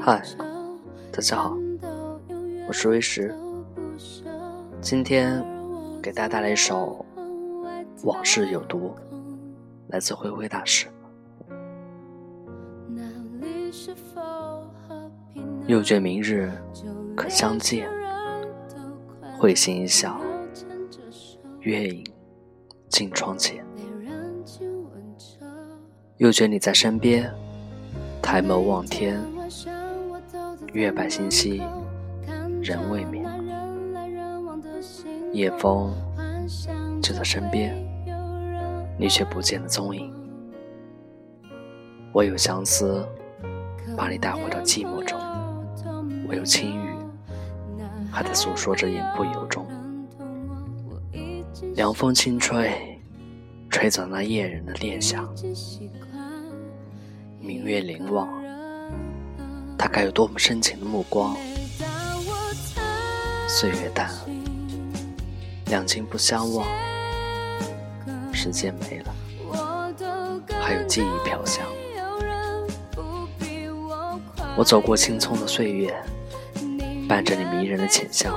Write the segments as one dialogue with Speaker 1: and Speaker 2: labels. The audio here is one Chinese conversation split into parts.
Speaker 1: 嗨，大家好，我是微石。今天给大家带来一首《往事有毒》，来自灰灰大师。又觉明日可相见，会心一笑，月影近窗前。又觉你在身边，抬眸望天，月白星稀，人未眠。夜风就在身边，你却不见了踪影。唯有相思，把你带回到寂寞中；唯有轻语，还在诉说着言不由衷。凉风轻吹，吹走那夜人的念想。明月凝望，他该有多么深情的目光？岁月淡。两情不相忘，时间没了，还有记忆飘香。我走过青葱的岁月，伴着你迷人的浅笑，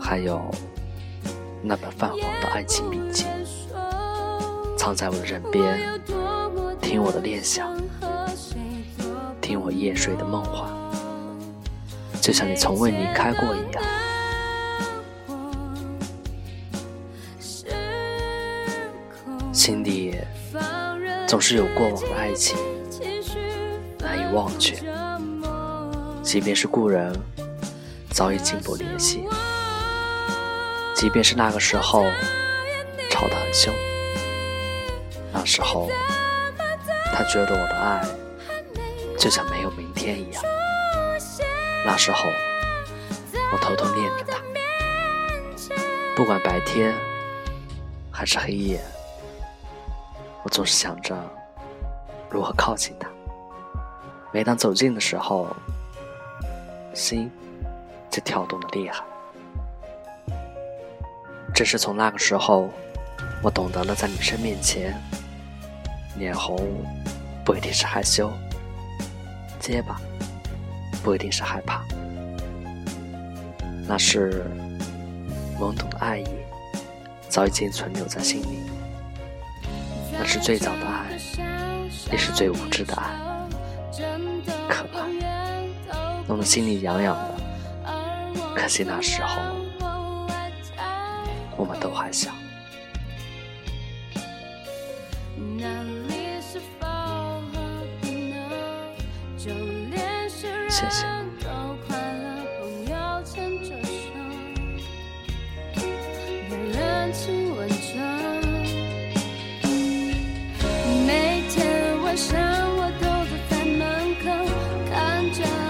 Speaker 1: 还有那本泛黄的爱情笔记，藏在我的枕边，听我的念想，听我夜睡的梦话，就像你从未离开过一样。心底总是有过往的爱情难以忘却，即便是故人早已经不联系，即便是那个时候吵得很凶，那时候他觉得我的爱就像没有明天一样，那时候我偷偷念着他，不管白天还是黑夜。我总是想着如何靠近他，每当走近的时候，心就跳动的厉害。正是从那个时候，我懂得了在女生面前，脸红不一定是害羞，结巴不一定是害怕，那是懵懂的爱意，早已经存留在心里。那是最早的爱，也是最无知的爱，可爱，弄得心里痒痒的。可惜那时候，谢谢，都快乐，牵着手，人亲吻着，每天晚上
Speaker 2: 我都在门口看着。